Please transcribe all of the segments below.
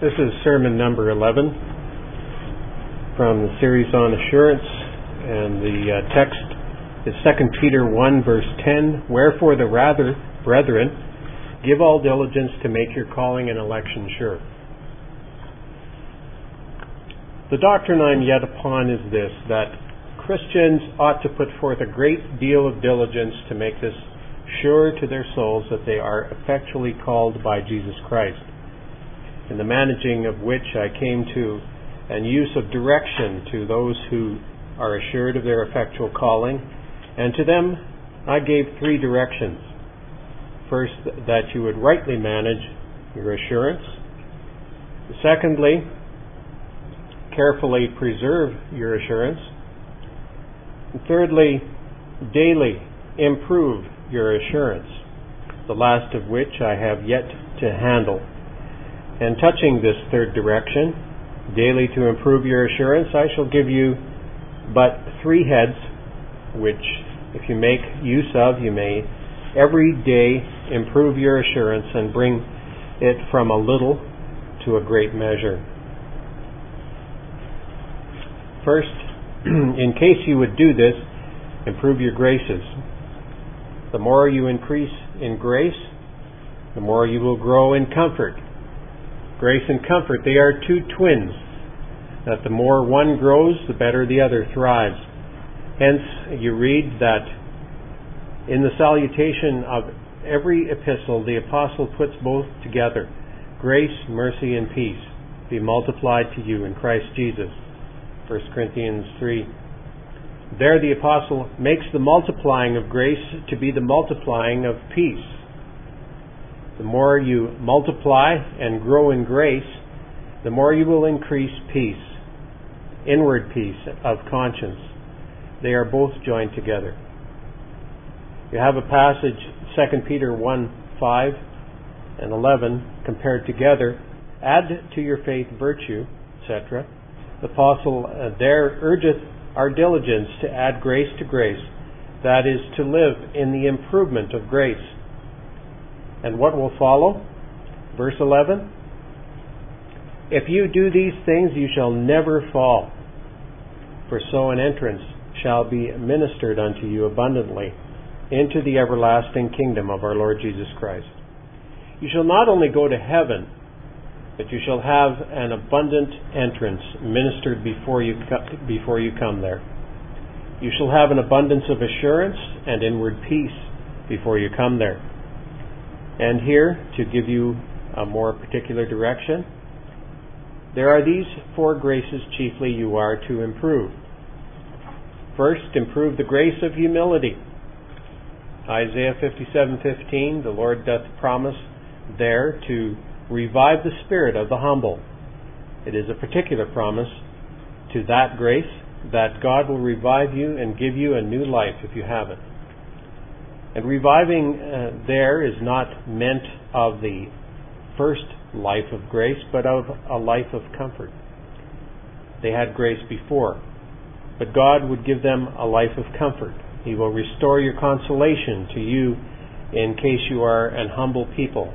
This is sermon number 11 from the series on assurance, and the uh, text is 2 Peter 1, verse 10. Wherefore, the rather, brethren, give all diligence to make your calling and election sure. The doctrine I'm yet upon is this that Christians ought to put forth a great deal of diligence to make this sure to their souls that they are effectually called by Jesus Christ in the managing of which I came to, and use of direction to those who are assured of their effectual calling. And to them I gave three directions. First, that you would rightly manage your assurance. Secondly, carefully preserve your assurance. And thirdly, daily improve your assurance, the last of which I have yet to handle. And touching this third direction, daily to improve your assurance, I shall give you but three heads, which, if you make use of, you may every day improve your assurance and bring it from a little to a great measure. First, in case you would do this, improve your graces. The more you increase in grace, the more you will grow in comfort grace and comfort, they are two twins, that the more one grows, the better the other thrives. Hence, you read that in the salutation of every epistle, the apostle puts both together grace, mercy, and peace be multiplied to you in Christ Jesus. 1 Corinthians 3. There, the apostle makes the multiplying of grace to be the multiplying of peace the more you multiply and grow in grace, the more you will increase peace, inward peace of conscience. They are both joined together. You have a passage, 2 Peter 1 5 and 11, compared together. Add to your faith virtue, etc. The apostle uh, there urgeth our diligence to add grace to grace, that is, to live in the improvement of grace and what will follow? Verse 11 If you do these things, you shall never fall, for so an entrance shall be ministered unto you abundantly into the everlasting kingdom of our Lord Jesus Christ. You shall not only go to heaven, but you shall have an abundant entrance ministered before you, before you come there. You shall have an abundance of assurance and inward peace before you come there. And here, to give you a more particular direction, there are these four graces chiefly you are to improve. First, improve the grace of humility. Isaiah 57:15, the Lord doth promise there to revive the spirit of the humble. It is a particular promise to that grace that God will revive you and give you a new life if you have it. And reviving uh, there is not meant of the first life of grace, but of a life of comfort. They had grace before, but God would give them a life of comfort. He will restore your consolation to you in case you are an humble people.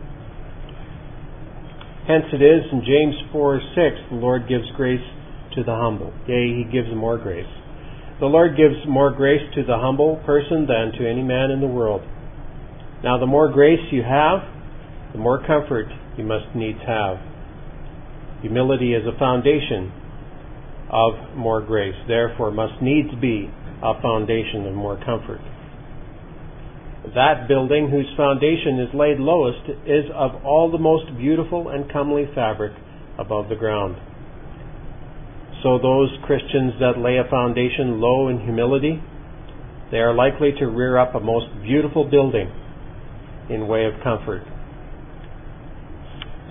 Hence it is in James 4 6, the Lord gives grace to the humble. Yea, He gives more grace. The Lord gives more grace to the humble person than to any man in the world. Now, the more grace you have, the more comfort you must needs have. Humility is a foundation of more grace, therefore, must needs be a foundation of more comfort. That building whose foundation is laid lowest is of all the most beautiful and comely fabric above the ground. So those Christians that lay a foundation low in humility, they are likely to rear up a most beautiful building in way of comfort.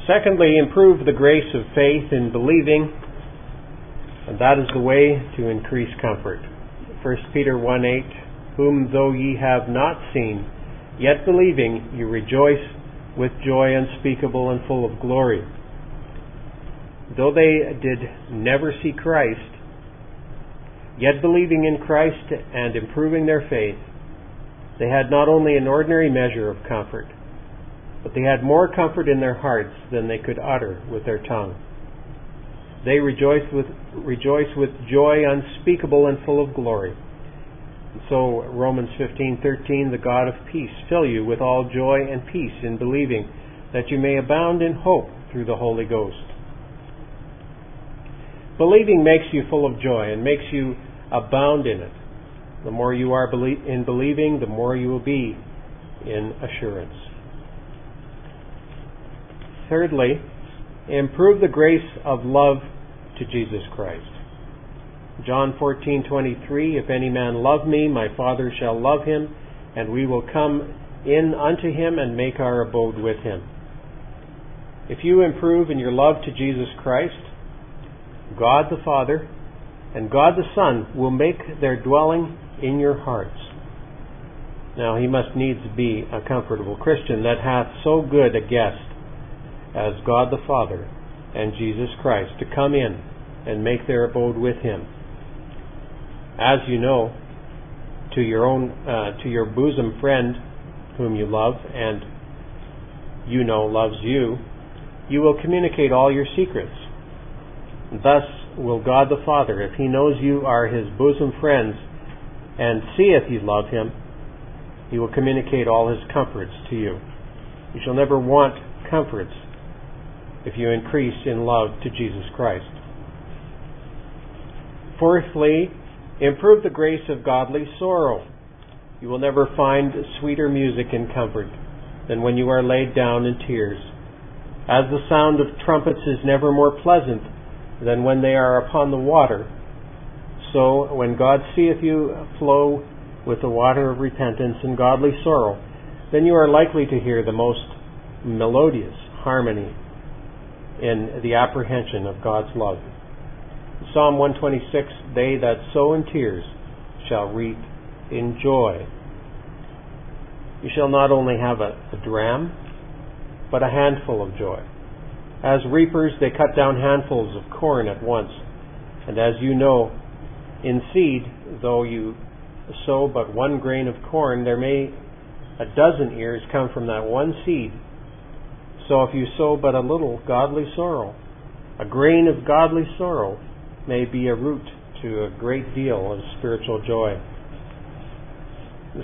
Secondly, improve the grace of faith in believing, and that is the way to increase comfort. 1 Peter 1 8, whom though ye have not seen, yet believing, you rejoice with joy unspeakable and full of glory though they did never see Christ, yet believing in Christ and improving their faith, they had not only an ordinary measure of comfort, but they had more comfort in their hearts than they could utter with their tongue. They rejoice with, rejoice with joy unspeakable and full of glory. And so Romans 15:13 the God of peace fill you with all joy and peace in believing that you may abound in hope through the Holy Ghost. Believing makes you full of joy and makes you abound in it. The more you are in believing, the more you will be in assurance. Thirdly, improve the grace of love to Jesus Christ. John 14:23 If any man love me my father shall love him and we will come in unto him and make our abode with him. If you improve in your love to Jesus Christ, God the Father and God the Son will make their dwelling in your hearts. Now he must needs be a comfortable Christian that hath so good a guest as God the Father and Jesus Christ to come in and make their abode with him. As you know, to your own uh, to your bosom friend whom you love and you know loves you, you will communicate all your secrets. Thus will God the Father, if he knows you are his bosom friends and seeth you love him, he will communicate all his comforts to you. You shall never want comforts if you increase in love to Jesus Christ. Fourthly, improve the grace of godly sorrow. You will never find sweeter music and comfort than when you are laid down in tears. As the sound of trumpets is never more pleasant than when they are upon the water, so when God seeth you flow with the water of repentance and godly sorrow, then you are likely to hear the most melodious harmony in the apprehension of God's love. Psalm 126 They that sow in tears shall reap in joy. You shall not only have a, a dram, but a handful of joy. As reapers, they cut down handfuls of corn at once. And as you know, in seed, though you sow but one grain of corn, there may a dozen ears come from that one seed so if you sow but a little godly sorrow, a grain of godly sorrow may be a root to a great deal of spiritual joy.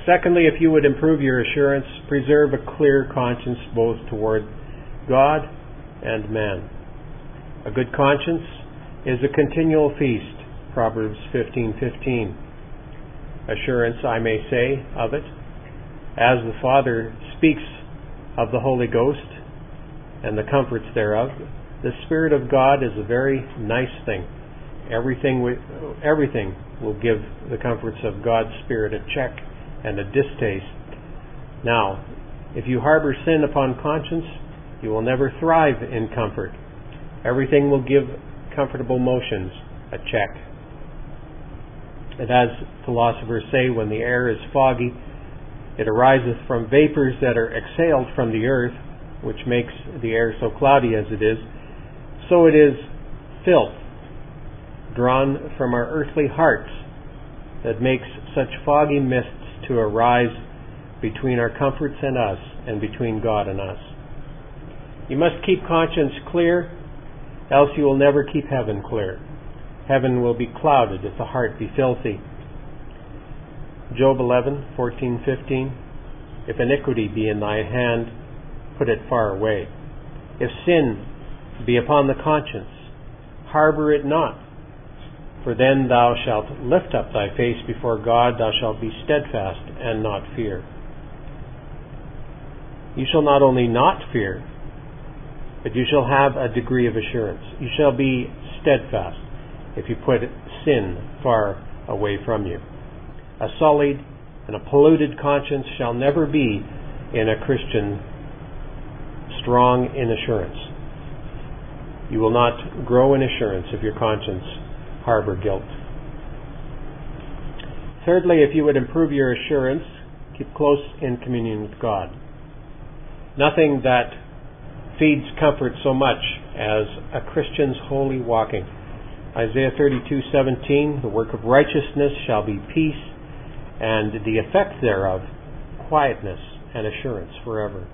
Secondly, if you would improve your assurance, preserve a clear conscience both toward God and man. A good conscience is a continual feast, Proverbs 15:15. Assurance, I may say, of it, as the Father speaks of the Holy Ghost, and the comforts thereof. The Spirit of God is a very nice thing. Everything, we, everything will give the comforts of God's Spirit a check and a distaste. Now, if you harbor sin upon conscience, you will never thrive in comfort. Everything will give comfortable motions a check. And as philosophers say, when the air is foggy, it ariseth from vapors that are exhaled from the earth, which makes the air so cloudy as it is, so it is filth drawn from our earthly hearts that makes such foggy mists to arise between our comforts and us and between God and us. You must keep conscience clear, else you will never keep heaven clear. Heaven will be clouded if the heart be filthy. Job 11, 14, 15. If iniquity be in thy hand, put it far away. If sin be upon the conscience, harbor it not. For then thou shalt lift up thy face before God, thou shalt be steadfast and not fear. You shall not only not fear, but you shall have a degree of assurance. You shall be steadfast if you put sin far away from you. A sullied and a polluted conscience shall never be in a Christian strong in assurance. You will not grow in assurance if your conscience harbor guilt. Thirdly, if you would improve your assurance, keep close in communion with God. Nothing that feeds comfort so much as a Christian's holy walking. Isaiah 32:17 The work of righteousness shall be peace and the effect thereof quietness and assurance forever.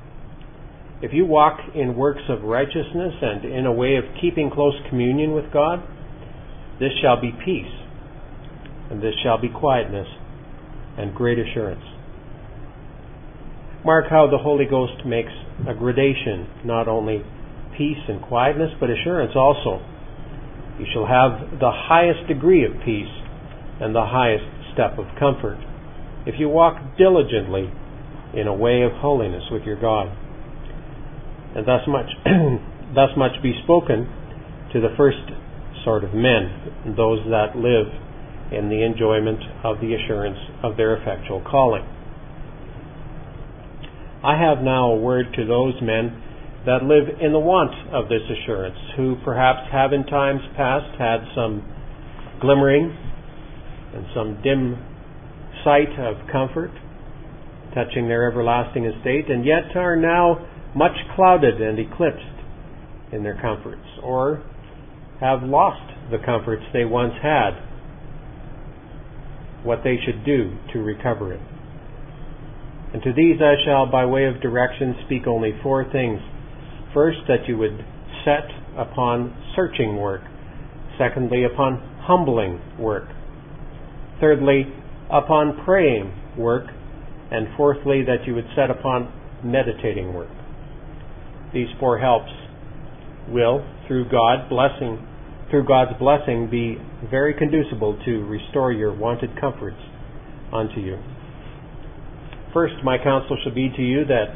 If you walk in works of righteousness and in a way of keeping close communion with God, this shall be peace, and this shall be quietness and great assurance. Mark how the Holy Ghost makes a gradation, not only peace and quietness, but assurance also. You shall have the highest degree of peace and the highest step of comfort if you walk diligently in a way of holiness with your God. And thus much, thus much be spoken to the first sort of men, those that live in the enjoyment of the assurance of their effectual calling. I have now a word to those men that live in the want of this assurance, who perhaps have in times past had some glimmering and some dim sight of comfort touching their everlasting estate, and yet are now much clouded and eclipsed in their comforts, or have lost the comforts they once had, what they should do to recover it. And to these I shall, by way of direction, speak only four things. First, that you would set upon searching work. Secondly, upon humbling work. Thirdly, upon praying work. And fourthly, that you would set upon meditating work. These four helps will, through God blessing, through God's blessing, be very conducible to restore your wanted comforts unto you. First, my counsel shall be to you that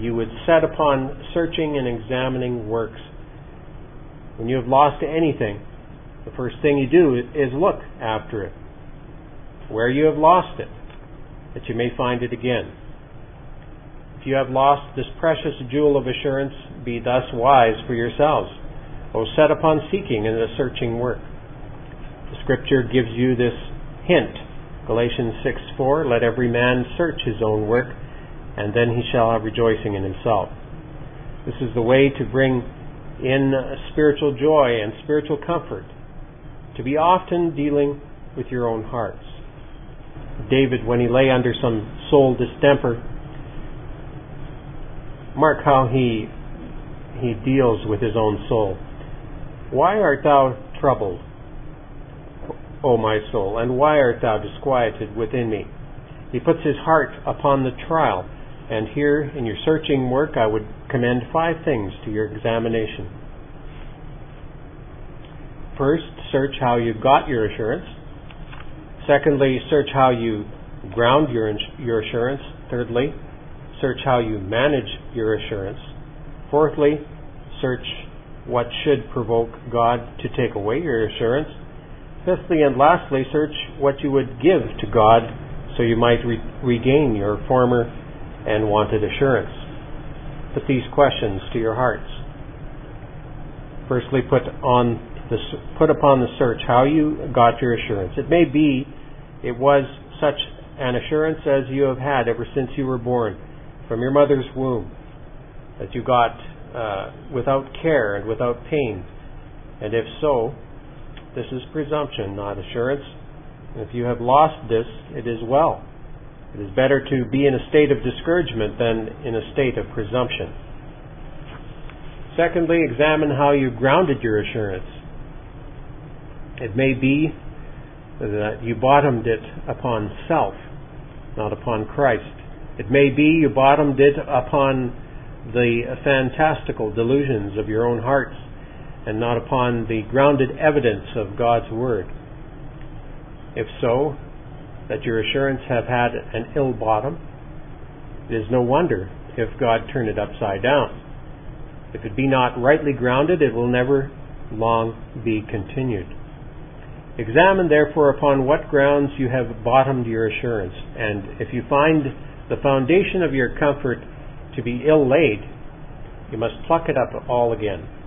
you would set upon searching and examining works. When you have lost anything, the first thing you do is look after it, where you have lost it, that you may find it again. If you have lost this precious jewel of assurance, be thus wise for yourselves. O set upon seeking and the searching work. The Scripture gives you this hint Galatians 6 4, let every man search his own work, and then he shall have rejoicing in himself. This is the way to bring in spiritual joy and spiritual comfort, to be often dealing with your own hearts. David, when he lay under some soul distemper, mark how he he deals with his own soul. Why art thou troubled? O my soul, and why art thou disquieted within me? He puts his heart upon the trial, and here in your searching work I would commend five things to your examination. First, search how you got your assurance. Secondly, search how you ground your, your assurance. Thirdly, search how you manage your assurance. Fourthly, search what should provoke God to take away your assurance. Fifthly and lastly, search what you would give to God so you might re- regain your former and wanted assurance. Put these questions to your hearts. Firstly, put on the, put upon the search how you got your assurance. It may be it was such an assurance as you have had ever since you were born, from your mother's womb, that you got uh, without care and without pain. And if so, this is presumption, not assurance. If you have lost this, it is well. It is better to be in a state of discouragement than in a state of presumption. Secondly, examine how you grounded your assurance. It may be that you bottomed it upon self, not upon Christ. It may be you bottomed it upon the fantastical delusions of your own hearts and not upon the grounded evidence of God's Word? If so, that your assurance have had an ill bottom, it is no wonder if God turn it upside down. If it be not rightly grounded, it will never long be continued. Examine therefore upon what grounds you have bottomed your assurance, and if you find the foundation of your comfort to be ill laid, you must pluck it up all again.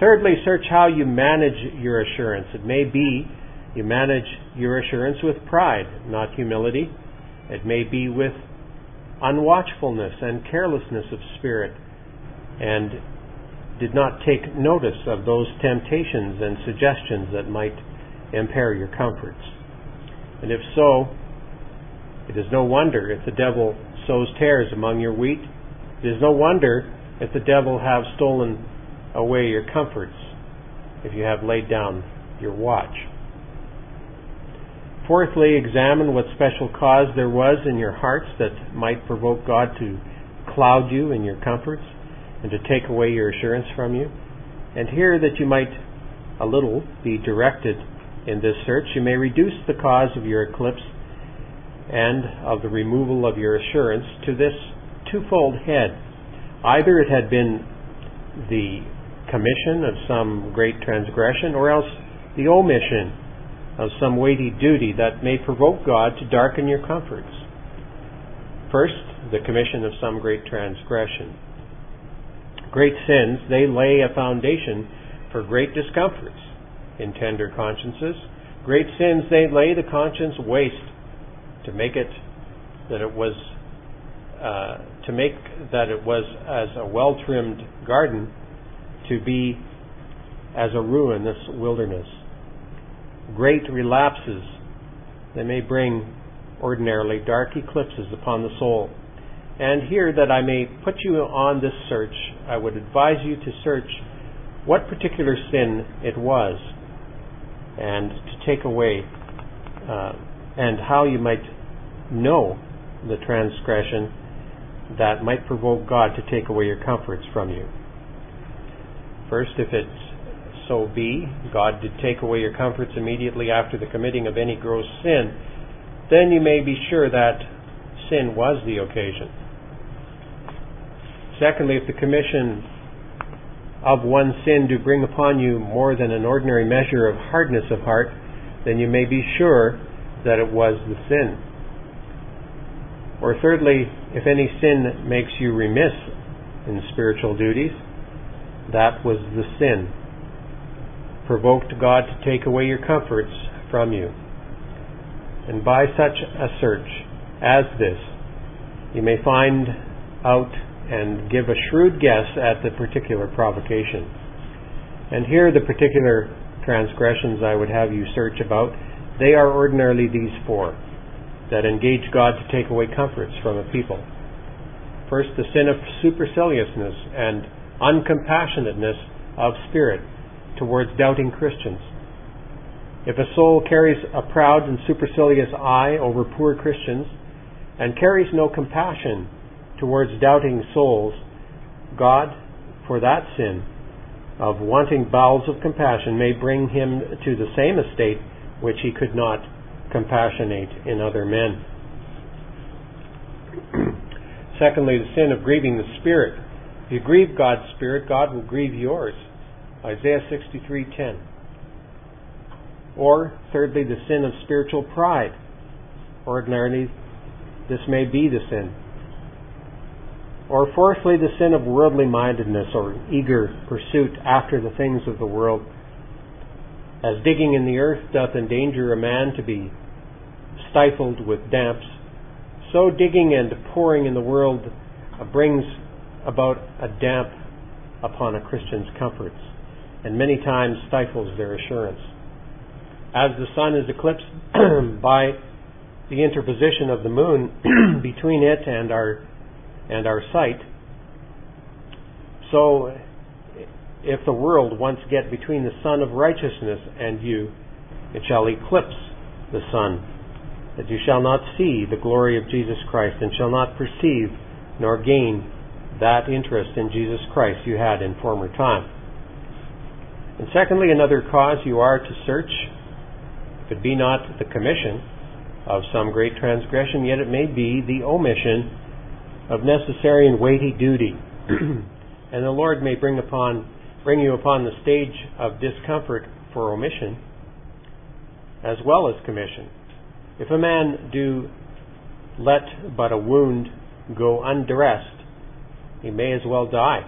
Thirdly, search how you manage your assurance. It may be you manage your assurance with pride, not humility. It may be with unwatchfulness and carelessness of spirit, and did not take notice of those temptations and suggestions that might impair your comforts. And if so, it is no wonder if the devil sows tares among your wheat. It is no wonder if the devil have stolen away your comforts, if you have laid down your watch. Fourthly, examine what special cause there was in your hearts that might provoke God to cloud you in your comforts and to take away your assurance from you. And here that you might a little be directed in this search, you may reduce the cause of your eclipse and of the removal of your assurance to this twofold head. Either it had been the commission of some great transgression, or else the omission of some weighty duty that may provoke God to darken your comforts. First, the commission of some great transgression. Great sins, they lay a foundation for great discomforts in tender consciences. Great sins, they lay the conscience waste to make it that it was uh, to make that it was as a well trimmed garden to be as a ruinous wilderness. Great relapses they may bring ordinarily dark eclipses upon the soul. And here that I may put you on this search, I would advise you to search what particular sin it was and to take away uh, and how you might know the transgression that might provoke God to take away your comforts from you. First, if it so be, God did take away your comforts immediately after the committing of any gross sin, then you may be sure that sin was the occasion. Secondly, if the commission of one sin do bring upon you more than an ordinary measure of hardness of heart, then you may be sure that it was the sin. Or thirdly, if any sin makes you remiss in spiritual duties, that was the sin. Provoked God to take away your comforts from you. And by such a search as this, you may find out and give a shrewd guess at the particular provocation. And here the particular transgressions I would have you search about, they are ordinarily these four that engage God to take away comforts from a people. First, the sin of superciliousness and uncompassionateness of spirit towards doubting Christians. If a soul carries a proud and supercilious eye over poor Christians and carries no compassion towards doubting souls, God, for that sin of wanting bowels of compassion, may bring him to the same estate which he could not compassionate in other men. Secondly, the sin of grieving the Spirit. If you grieve God's Spirit, God will grieve yours. Isaiah 63:10. Or thirdly, the sin of spiritual pride. Ordinarily, this may be the sin or fourthly, the sin of worldly mindedness or eager pursuit after the things of the world. As digging in the earth doth endanger a man to be stifled with damps, so digging and pouring in the world brings about a damp upon a Christian's comforts, and many times stifles their assurance. As the sun is eclipsed by the interposition of the moon between it and our and our sight. So, if the world once get between the sun of righteousness and you, it shall eclipse the sun, that you shall not see the glory of Jesus Christ, and shall not perceive nor gain that interest in Jesus Christ you had in former time. And secondly, another cause you are to search, if it be not the commission of some great transgression, yet it may be the omission of necessary and weighty duty. and the Lord may bring upon bring you upon the stage of discomfort for omission as well as commission. If a man do let but a wound go undressed, he may as well die,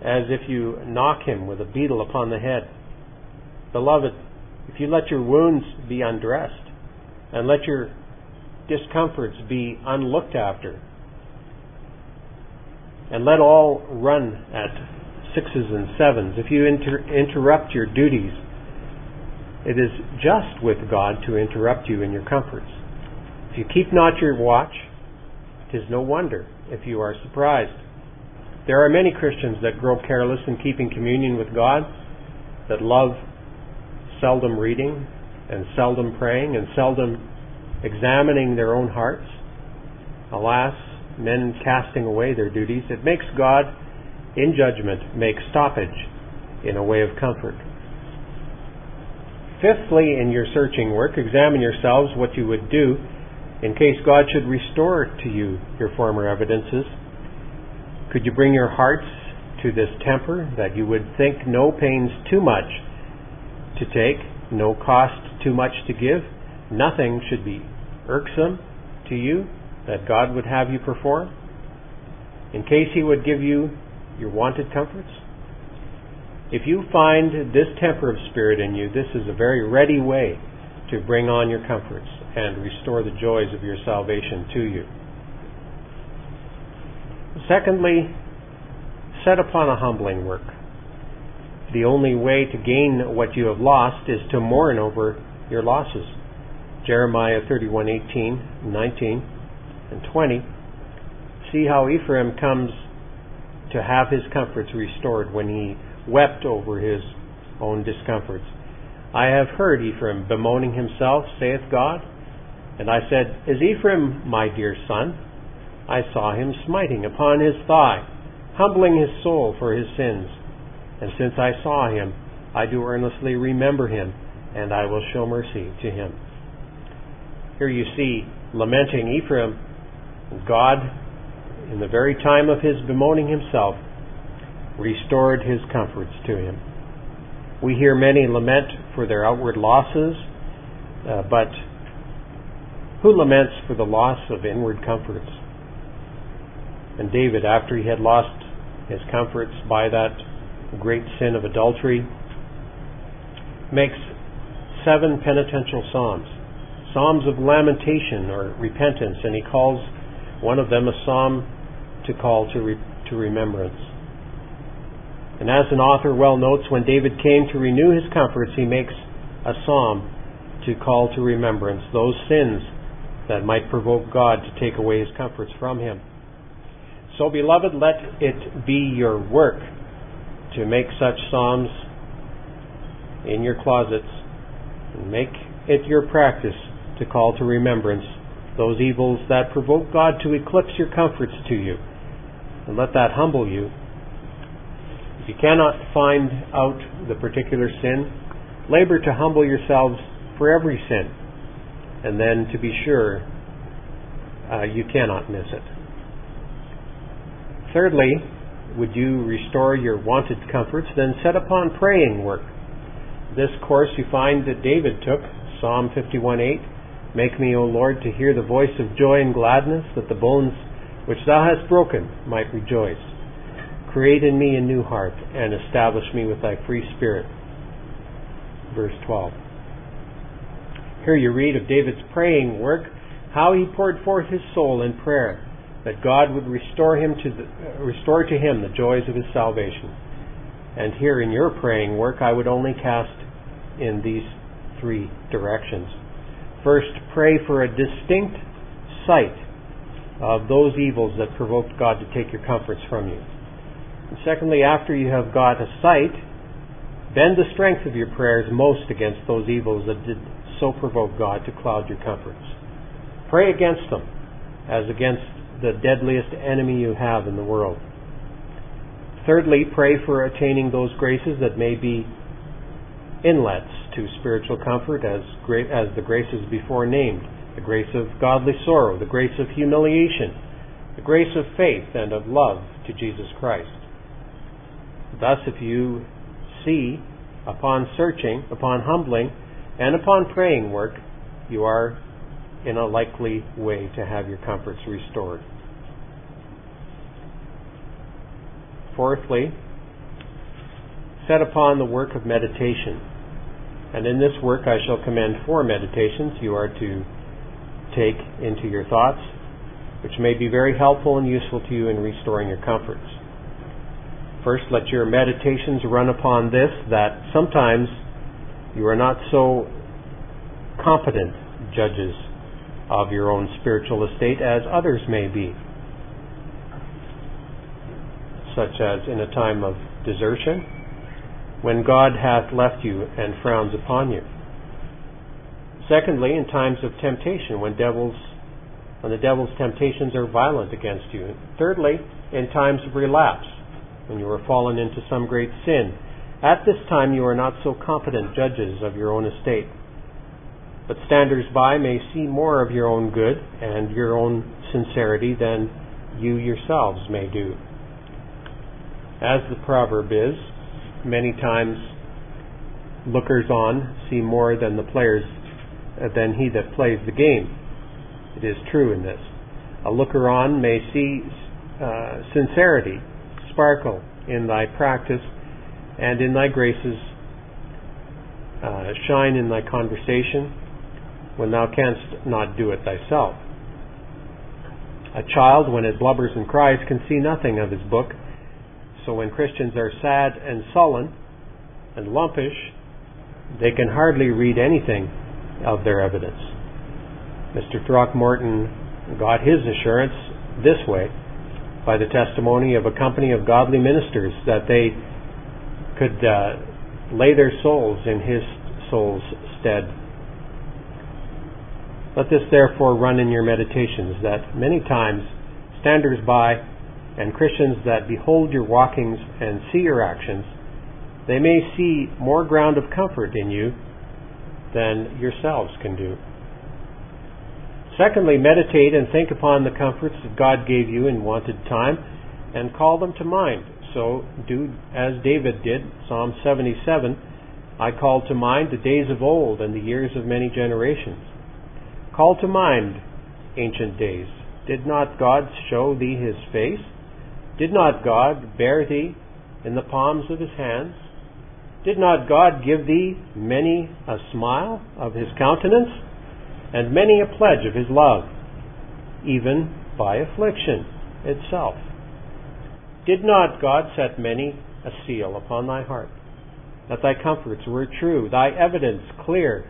as if you knock him with a beetle upon the head. Beloved, if you let your wounds be undressed, and let your discomforts be unlooked after. And let all run at sixes and sevens. If you inter- interrupt your duties, it is just with God to interrupt you in your comforts. If you keep not your watch, 'Tis no wonder if you are surprised. There are many Christians that grow careless in keeping communion with God, that love seldom reading and seldom praying and seldom examining their own hearts. Alas, men casting away their duties, it makes God, in judgment, make stoppage in a way of comfort. Fifthly, in your searching work, examine yourselves what you would do in case God should restore to you your former evidences. Could you bring your hearts to this temper that you would think no pains too much to take, no cost too much to give? Nothing should be irksome to you that God would have you perform? In case He would give you your wanted comforts? If you find this temper of spirit in you, this is a very ready way to bring on your comforts and restore the joys of your salvation to you. Secondly, set upon a humbling work. The only way to gain what you have lost is to mourn over your losses. Jeremiah 31:18, 19, and 20. See how Ephraim comes to have his comforts restored when he wept over his own discomforts. I have heard Ephraim bemoaning himself, saith God. And I said, Is Ephraim my dear son? I saw him smiting upon his thigh, humbling his soul for his sins. And since I saw him, I do earnestly remember him, and I will show mercy to him. Here you see, lamenting Ephraim, God, in the very time of his bemoaning himself, restored his comforts to him. We hear many lament for their outward losses, uh, but who laments for the loss of inward comforts? And David, after he had lost his comforts by that great sin of adultery, makes seven penitential psalms, psalms of lamentation or repentance, and he calls one of them a psalm to call to, re- to remembrance. And as an author well notes, when David came to renew his comforts, he makes a psalm to call to remembrance those sins that might provoke God to take away his comforts from him. So, beloved, let it be your work to make such psalms in your closets and make it your practice to call to remembrance those evils that provoke God to eclipse your comforts to you. And let that humble you if you cannot find out the particular sin, labor to humble yourselves for every sin, and then to be sure uh, you cannot miss it. Thirdly, would you restore your wanted comforts, then set upon praying work. This course you find that David took, Psalm 51:8. Make me, O Lord, to hear the voice of joy and gladness, that the bones which thou hast broken might rejoice. Create in me a new heart and establish me with thy free spirit. Verse 12. Here you read of David's praying work, how he poured forth his soul in prayer, that God would restore him to the, restore to him the joys of his salvation. And here in your praying work, I would only cast in these three directions. First, pray for a distinct sight of those evils that provoked God to take your comforts from you. And secondly, after you have got a sight, bend the strength of your prayers most against those evils that did so provoke God to cloud your comforts. Pray against them as against the deadliest enemy you have in the world. Thirdly, pray for attaining those graces that may be inlets to spiritual comfort as, great, as the graces before named the grace of godly sorrow, the grace of humiliation, the grace of faith and of love to Jesus Christ. Thus, if you see, upon searching, upon humbling, and upon praying work, you are in a likely way to have your comforts restored. Fourthly, set upon the work of meditation. And in this work I shall commend four meditations you are to take into your thoughts, which may be very helpful and useful to you in restoring your comforts. First, let your meditations run upon this that sometimes you are not so competent judges of your own spiritual estate as others may be, such as in a time of desertion, when God hath left you and frowns upon you. Secondly, in times of temptation, when devils when the devil's temptations are violent against you. Thirdly, in times of relapse, when you are fallen into some great sin. At this time you are not so competent judges of your own estate but standers by may see more of your own good and your own sincerity than you yourselves may do. As the proverb is, many times lookers on see more than the players uh, than he that plays the game. It is true in this. A looker on may see uh, sincerity sparkle in thy practice and in thy graces uh, shine in thy conversation when thou canst not do it thyself. A child, when it blubbers and cries, can see nothing of his book. So when Christians are sad and sullen and lumpish, they can hardly read anything of their evidence. Mr. Throckmorton got his assurance this way by the testimony of a company of godly ministers that they could uh, lay their souls in his soul's stead let this therefore run in your meditations, that many times standers by and Christians that behold your walkings and see your actions, they may see more ground of comfort in you than yourselves can do. Secondly, meditate and think upon the comforts that God gave you in wanted time and call them to mind. So do as David did, Psalm 77 I call to mind the days of old and the years of many generations. Call to mind ancient days. Did not God show thee his face? Did not God bear thee in the palms of his hands? Did not God give thee many a smile of his countenance, and many a pledge of his love, even by affliction itself? Did not God set many a seal upon thy heart, that thy comforts were true, thy evidence clear,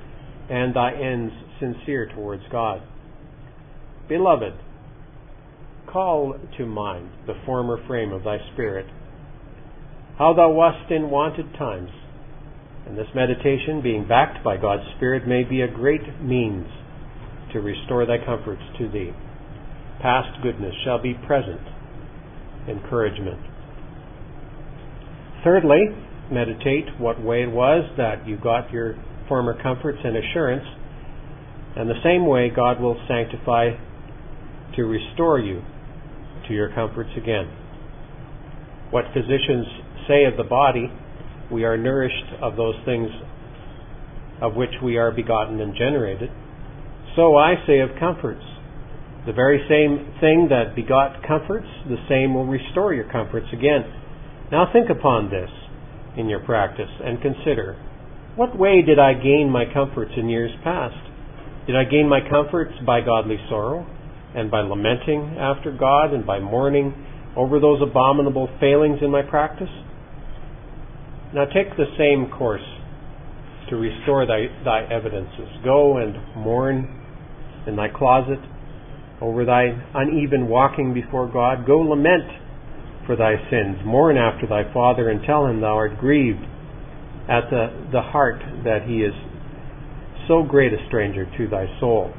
and thy ends sincere towards God. Beloved, call to mind the former frame of thy spirit, how thou wast in wonted times, and this meditation, being backed by God's Spirit, may be a great means to restore thy comforts to thee. Past goodness shall be present encouragement. Thirdly, meditate what way it was that you got your former comforts and assurance and the same way, God will sanctify to restore you to your comforts again. What physicians say of the body, we are nourished of those things of which we are begotten and generated. So I say of comforts. The very same thing that begot comforts, the same will restore your comforts again. Now think upon this in your practice and consider what way did I gain my comforts in years past? Did I gain my comforts by godly sorrow and by lamenting after God and by mourning over those abominable failings in my practice? Now take the same course to restore thy, thy evidences. Go and mourn in thy closet over thy uneven walking before God. Go lament for thy sins. Mourn after thy father and tell him thou art grieved at the, the heart that he is so great a stranger to thy soul?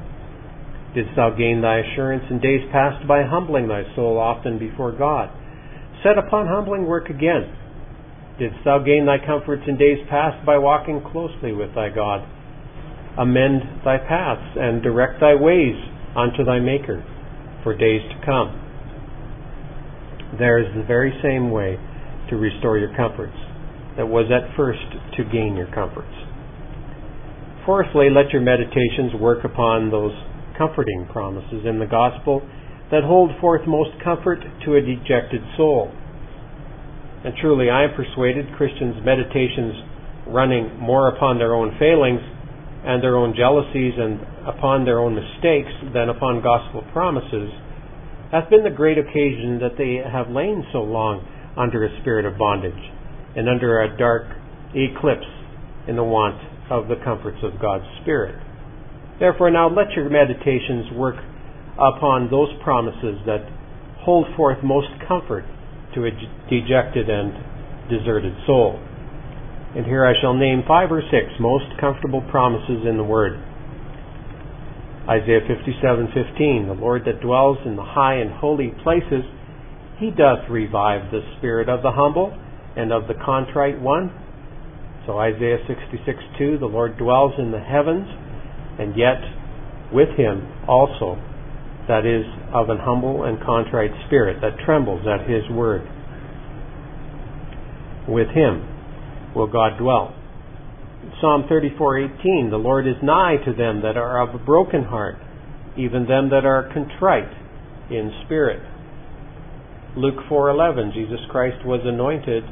Didst thou gain thy assurance in days past by humbling thy soul often before God? Set upon humbling work again. Didst thou gain thy comforts in days past by walking closely with thy God? Amend thy paths and direct thy ways unto thy Maker for days to come. There is the very same way to restore your comforts that was at first to gain your comforts. Fourthly, let your meditations work upon those comforting promises in the gospel that hold forth most comfort to a dejected soul. And truly, I am persuaded Christians' meditations running more upon their own failings and their own jealousies and upon their own mistakes than upon gospel promises hath been the great occasion that they have lain so long under a spirit of bondage and under a dark eclipse in the want of the comforts of God's Spirit. Therefore, now let your meditations work upon those promises that hold forth most comfort to a dejected and deserted soul. And here I shall name five or six most comfortable promises in the Word. Isaiah 57:15 The Lord that dwells in the high and holy places he doth revive the spirit of the humble and of the contrite one so Isaiah 66:2 the Lord dwells in the heavens and yet with him also that is of an humble and contrite spirit that trembles at his word with him will God dwell. Psalm 34:18 The Lord is nigh to them that are of a broken heart even them that are contrite in spirit. Luke 4:11 Jesus Christ was anointed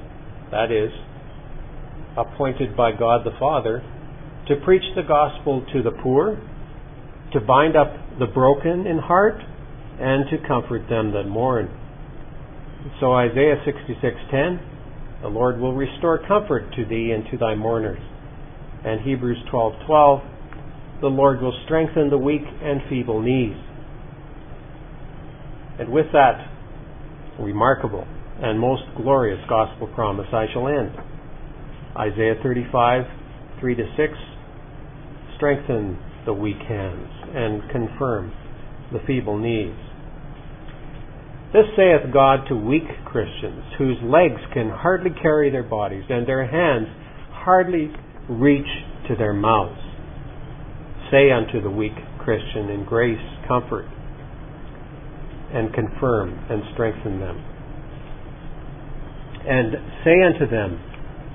that is appointed by God the Father to preach the gospel to the poor to bind up the broken in heart and to comfort them that mourn. So Isaiah 66:10 the Lord will restore comfort to thee and to thy mourners. And Hebrews 12:12 the Lord will strengthen the weak and feeble knees. And with that remarkable and most glorious gospel promise I shall end. Isaiah 35 3 to 6 strengthen the weak hands and confirm the feeble knees this saith God to weak Christians, whose legs can hardly carry their bodies, and their hands hardly reach to their mouths. Say unto the weak Christian in grace, comfort, and confirm and strengthen them. And say unto them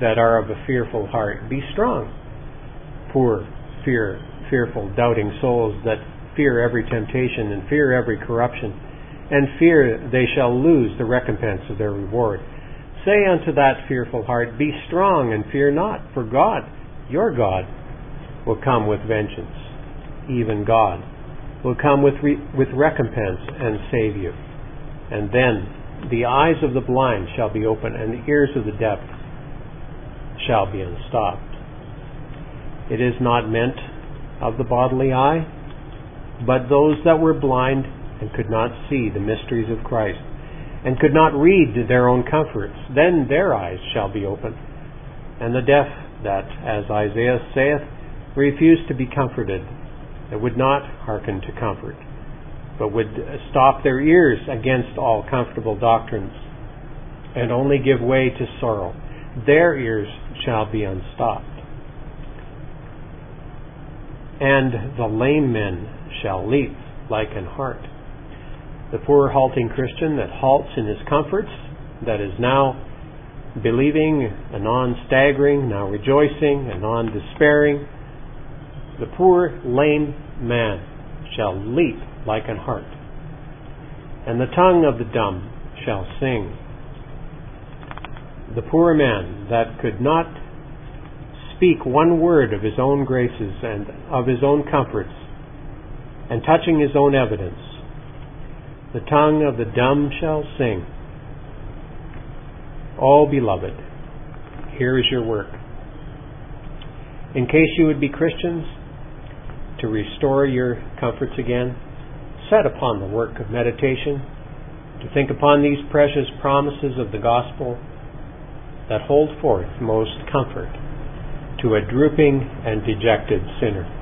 that are of a fearful heart, Be strong. Poor, fear, fearful, doubting souls that fear every temptation and fear every corruption, and fear they shall lose the recompense of their reward. Say unto that fearful heart, Be strong and fear not, for God your God will come with vengeance. Even God will come with, re- with recompense and save you. And then the eyes of the blind shall be opened, and the ears of the deaf shall be unstopped. It is not meant of the bodily eye, but those that were blind and could not see the mysteries of Christ, and could not read their own comforts, then their eyes shall be opened, and the deaf that, as Isaiah saith, refuse to be comforted, that would not hearken to comfort, but would stop their ears against all comfortable doctrines, and only give way to sorrow. Their ears shall be unstopped. And the lame men shall leap like an hart. The poor halting Christian that halts in his comforts, that is now believing, anon staggering, now rejoicing, anon despairing. The poor lame man shall leap like an hart, and the tongue of the dumb shall sing. The poor man that could not speak one word of his own graces and of his own comforts, and touching his own evidence, the tongue of the dumb shall sing. All beloved, here is your work. In case you would be Christians, to restore your comforts again, set upon the work of meditation, to think upon these precious promises of the gospel that hold forth most comfort to a drooping and dejected sinner.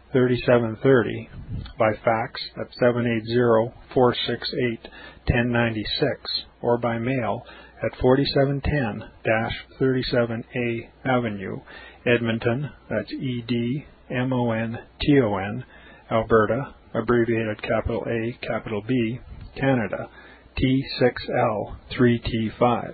3730 by fax at 780-468-1096 or by mail at 4710-37A Avenue, Edmonton, that's E-D-M-O-N-T-O-N, Alberta, abbreviated capital A, capital B, Canada, T6L3T5.